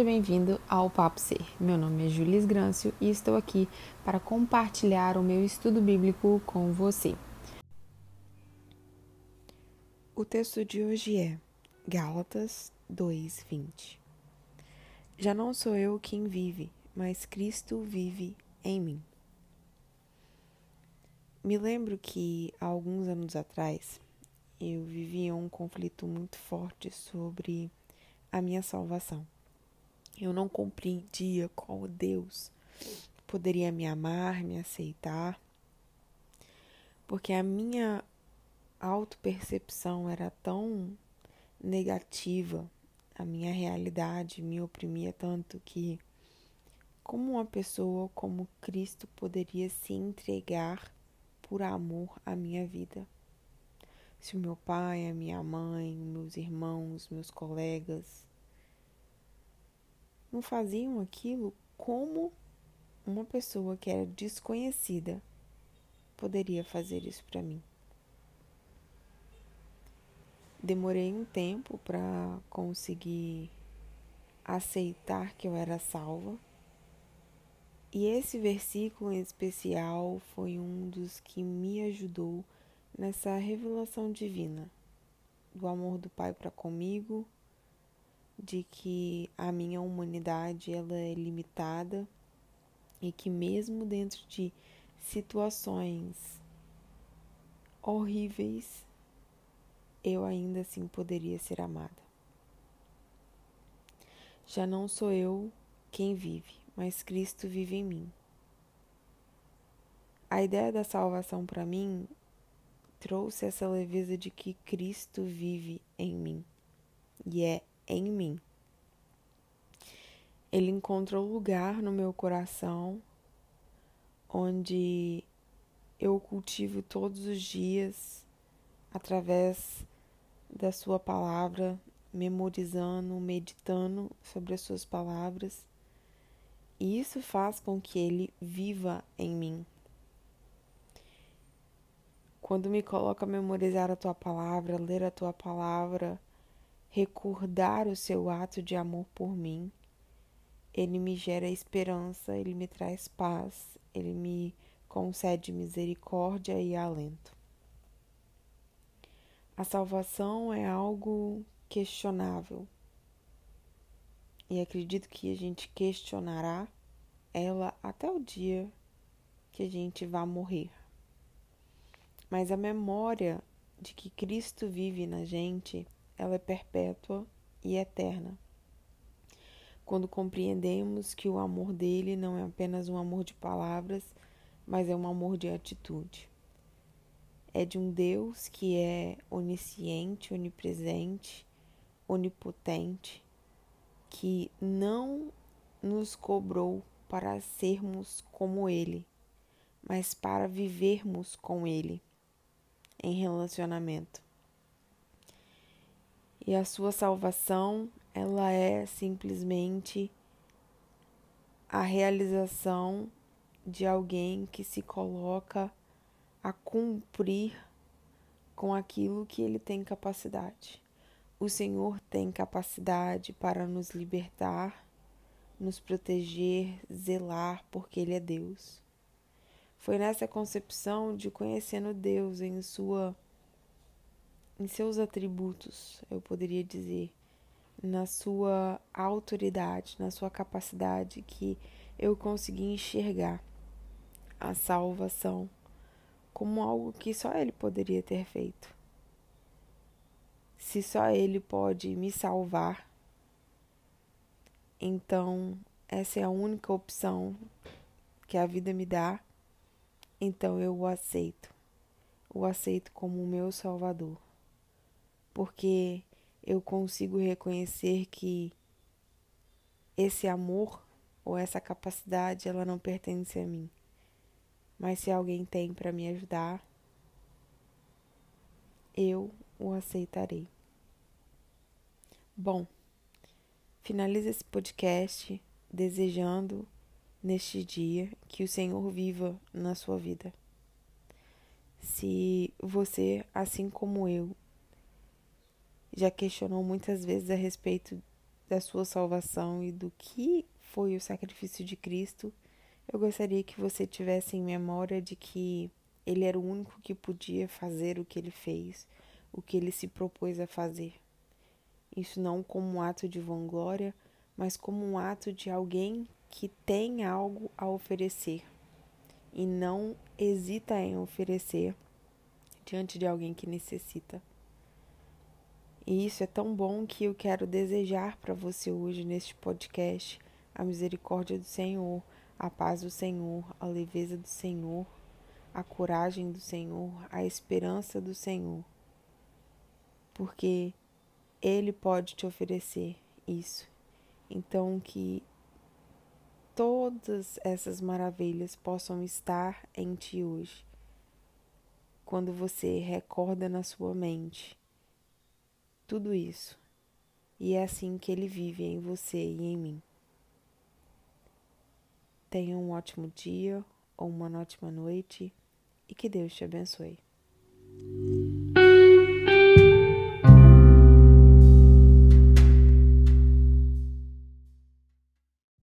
Seja bem-vindo ao Papo Ser. Meu nome é Julis Grâncio e estou aqui para compartilhar o meu estudo bíblico com você. O texto de hoje é Gálatas 2:20. Já não sou eu quem vive, mas Cristo vive em mim. Me lembro que há alguns anos atrás eu vivia um conflito muito forte sobre a minha salvação. Eu não compreendia como Deus poderia me amar, me aceitar, porque a minha autopercepção era tão negativa, a minha realidade me oprimia tanto que como uma pessoa como Cristo poderia se entregar por amor à minha vida? Se o meu pai, a minha mãe, meus irmãos, meus colegas não faziam aquilo como uma pessoa que era desconhecida poderia fazer isso para mim. Demorei um tempo para conseguir aceitar que eu era salva. E esse versículo em especial foi um dos que me ajudou nessa revelação divina do amor do Pai para comigo de que a minha humanidade ela é limitada e que mesmo dentro de situações horríveis eu ainda assim poderia ser amada. Já não sou eu quem vive, mas Cristo vive em mim. A ideia da salvação para mim trouxe essa leveza de que Cristo vive em mim e é em mim. Ele encontrou lugar no meu coração onde eu cultivo todos os dias através da Sua palavra, memorizando, meditando sobre as Suas palavras. E isso faz com que Ele viva em mim. Quando me coloca a memorizar a Tua palavra, ler a Tua palavra, recordar o seu ato de amor por mim, ele me gera esperança, ele me traz paz, ele me concede misericórdia e alento. A salvação é algo questionável. E acredito que a gente questionará ela até o dia que a gente vá morrer. Mas a memória de que Cristo vive na gente ela é perpétua e eterna. Quando compreendemos que o amor dele não é apenas um amor de palavras, mas é um amor de atitude. É de um Deus que é onisciente, onipresente, onipotente, que não nos cobrou para sermos como Ele, mas para vivermos com Ele em relacionamento. E a sua salvação, ela é simplesmente a realização de alguém que se coloca a cumprir com aquilo que ele tem capacidade. O Senhor tem capacidade para nos libertar, nos proteger, zelar, porque Ele é Deus. Foi nessa concepção de conhecendo Deus em sua em seus atributos, eu poderia dizer, na sua autoridade, na sua capacidade, que eu consegui enxergar a salvação como algo que só Ele poderia ter feito. Se só Ele pode me salvar, então essa é a única opção que a vida me dá, então eu o aceito. O aceito como o meu Salvador porque eu consigo reconhecer que esse amor ou essa capacidade ela não pertence a mim. Mas se alguém tem para me ajudar, eu o aceitarei. Bom, finalizo esse podcast desejando neste dia que o Senhor viva na sua vida. Se você, assim como eu, já questionou muitas vezes a respeito da sua salvação e do que foi o sacrifício de Cristo, eu gostaria que você tivesse em memória de que ele era o único que podia fazer o que ele fez, o que ele se propôs a fazer. Isso não como um ato de vanglória, mas como um ato de alguém que tem algo a oferecer e não hesita em oferecer diante de alguém que necessita. E isso é tão bom que eu quero desejar para você hoje neste podcast a misericórdia do Senhor, a paz do Senhor, a leveza do Senhor, a coragem do Senhor, a esperança do Senhor. Porque Ele pode te oferecer isso. Então, que todas essas maravilhas possam estar em ti hoje. Quando você recorda na sua mente tudo isso. E é assim que ele vive em você e em mim. Tenha um ótimo dia ou uma ótima noite e que Deus te abençoe.